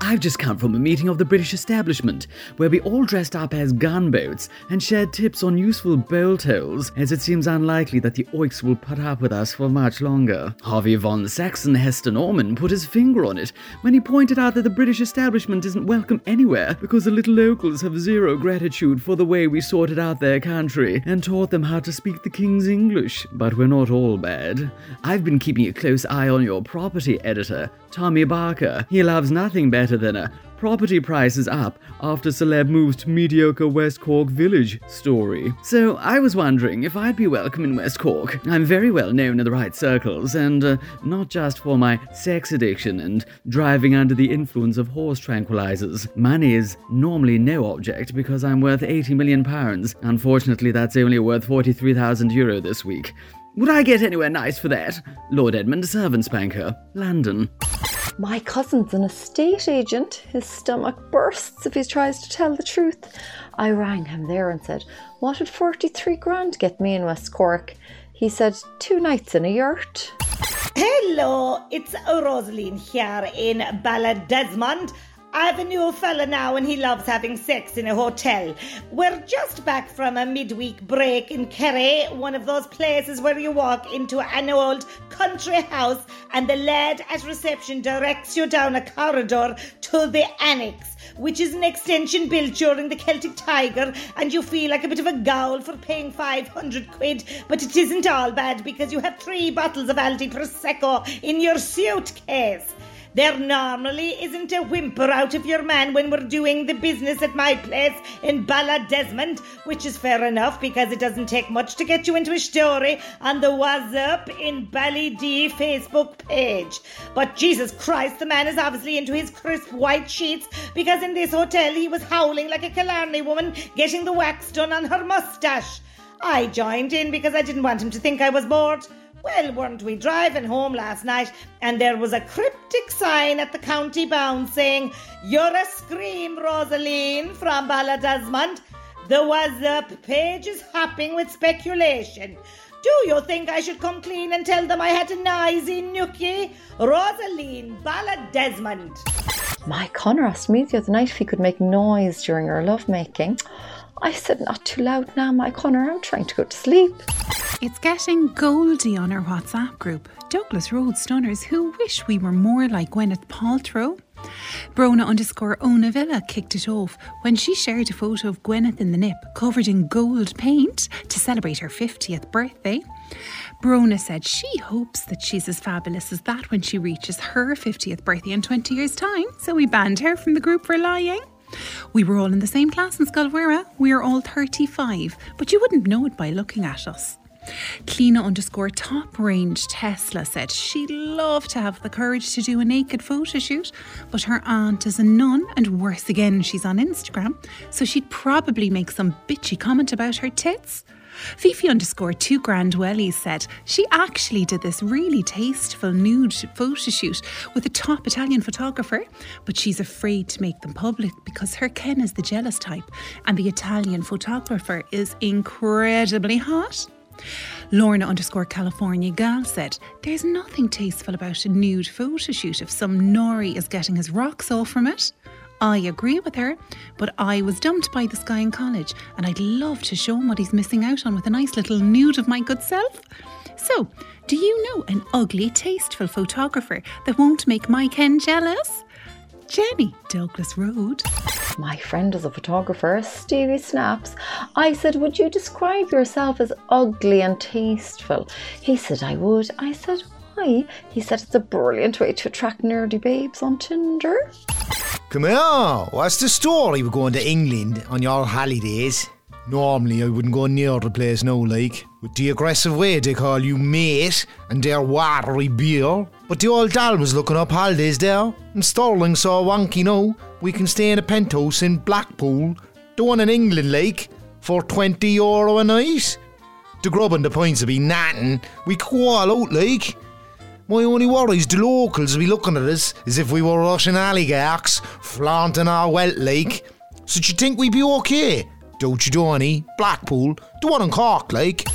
I've just come from a meeting of the British establishment where we all dressed up as gunboats and shared tips on useful bolt holes, as it seems unlikely that the Oiks will put up with us for much longer. Harvey von Saxon Hester Norman put his finger on it when he pointed out that the British establishment isn't welcome anywhere because the little locals have zero gratitude for the way we sorted out their country and taught them how to speak the King's English. But we're not all bad. I've been keeping a close eye on your property editor, Tommy Barker. He loves nothing better than a property prices up after celeb moves to mediocre West Cork village story. So I was wondering if I'd be welcome in West Cork. I'm very well known in the right circles, and uh, not just for my sex addiction and driving under the influence of horse tranquilizers. Money is normally no object because I'm worth 80 million pounds. Unfortunately, that's only worth 43,000 euro this week. Would I get anywhere nice for that? Lord Edmund, servant spanker, London. My cousin's an estate agent. His stomach bursts if he tries to tell the truth. I rang him there and said, What would 43 grand get me in West Cork? He said, Two nights in a yurt. Hello, it's Rosaline here in Ballydesmond. I have a new fella now and he loves having sex in a hotel. We're just back from a midweek break in Kerry, one of those places where you walk into an old country house and the lad at reception directs you down a corridor to the annex, which is an extension built during the Celtic Tiger, and you feel like a bit of a gowl for paying 500 quid, but it isn't all bad because you have three bottles of Aldi Prosecco in your suitcase. There normally isn't a whimper out of your man when we're doing the business at my place in Ballydesmond, which is fair enough because it doesn't take much to get you into a story on the What's Up in Ballydee Facebook page. But Jesus Christ, the man is obviously into his crisp white sheets because in this hotel he was howling like a Killarney woman getting the wax done on her moustache. I joined in because I didn't want him to think I was bored. Well, weren't we driving home last night and there was a cryptic sign at the county bound saying, You're a scream, Rosaline from Ballydesmond. The WhatsApp page is hopping with speculation. Do you think I should come clean and tell them I had a noisy nookie? Rosaline Ballydesmond. My Connor asked me the other night if he could make noise during our lovemaking. I said, Not too loud now, my Connor, I'm trying to go to sleep. It's getting goldy on our WhatsApp group. Douglas Road Stunners who wish we were more like Gwyneth Paltrow. Brona underscore Ona Villa kicked it off when she shared a photo of Gwyneth in the nip covered in gold paint to celebrate her 50th birthday. Brona said she hopes that she's as fabulous as that when she reaches her 50th birthday in 20 years' time, so we banned her from the group for lying. We were all in the same class in Scoil Mhuire. We are all 35, but you wouldn't know it by looking at us. Cleena underscore top range Tesla said she'd love to have the courage to do a naked photo shoot, but her aunt is a nun, and worse again, she's on Instagram, so she'd probably make some bitchy comment about her tits. Fifi underscore two grand wellies said she actually did this really tasteful nude photo shoot with a top Italian photographer, but she's afraid to make them public because her Ken is the jealous type and the Italian photographer is incredibly hot. Lorna underscore California gal said, There's nothing tasteful about a nude photo shoot if some Nori is getting his rocks off from it. I agree with her, but I was dumped by this guy in college and I'd love to show him what he's missing out on with a nice little nude of my good self. So, do you know an ugly, tasteful photographer that won't make my Ken jealous? Jenni, Douglas Road. My friend is a photographer, Stevie Snaps. I said, Would you describe yourself as ugly and tasteful? He said, I would. I said, Why? He said, It's a brilliant way to attract nerdy babes on Tinder. Come here, what's the story We're going to England on your holidays? Normally, I wouldn't go near the place now, like, with the aggressive way they call you mate and their watery beer. But the old doll was looking up holidays there, and Sterling saw wonky now. We can stay in a penthouse in Blackpool, the one in England, like, for 20 euro a night. The grub and the points will be nothing. We go all out, like. My only worry is the locals will be looking at us as if we were Russian oligarchs, flaunting our wealth like. So do you think we'd be okay? Don't you, do any? Blackpool, the one in Cork, like.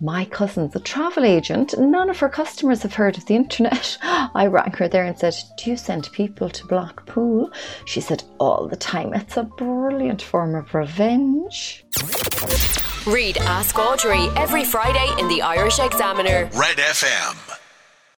My cousin's a travel agent. None of her customers have heard of the internet. I rang her there and said, Do you send people to Blackpool? She said, All the time. It's a brilliant form of revenge. Read Ask Audrey every Friday in the Irish Examiner. Red FM.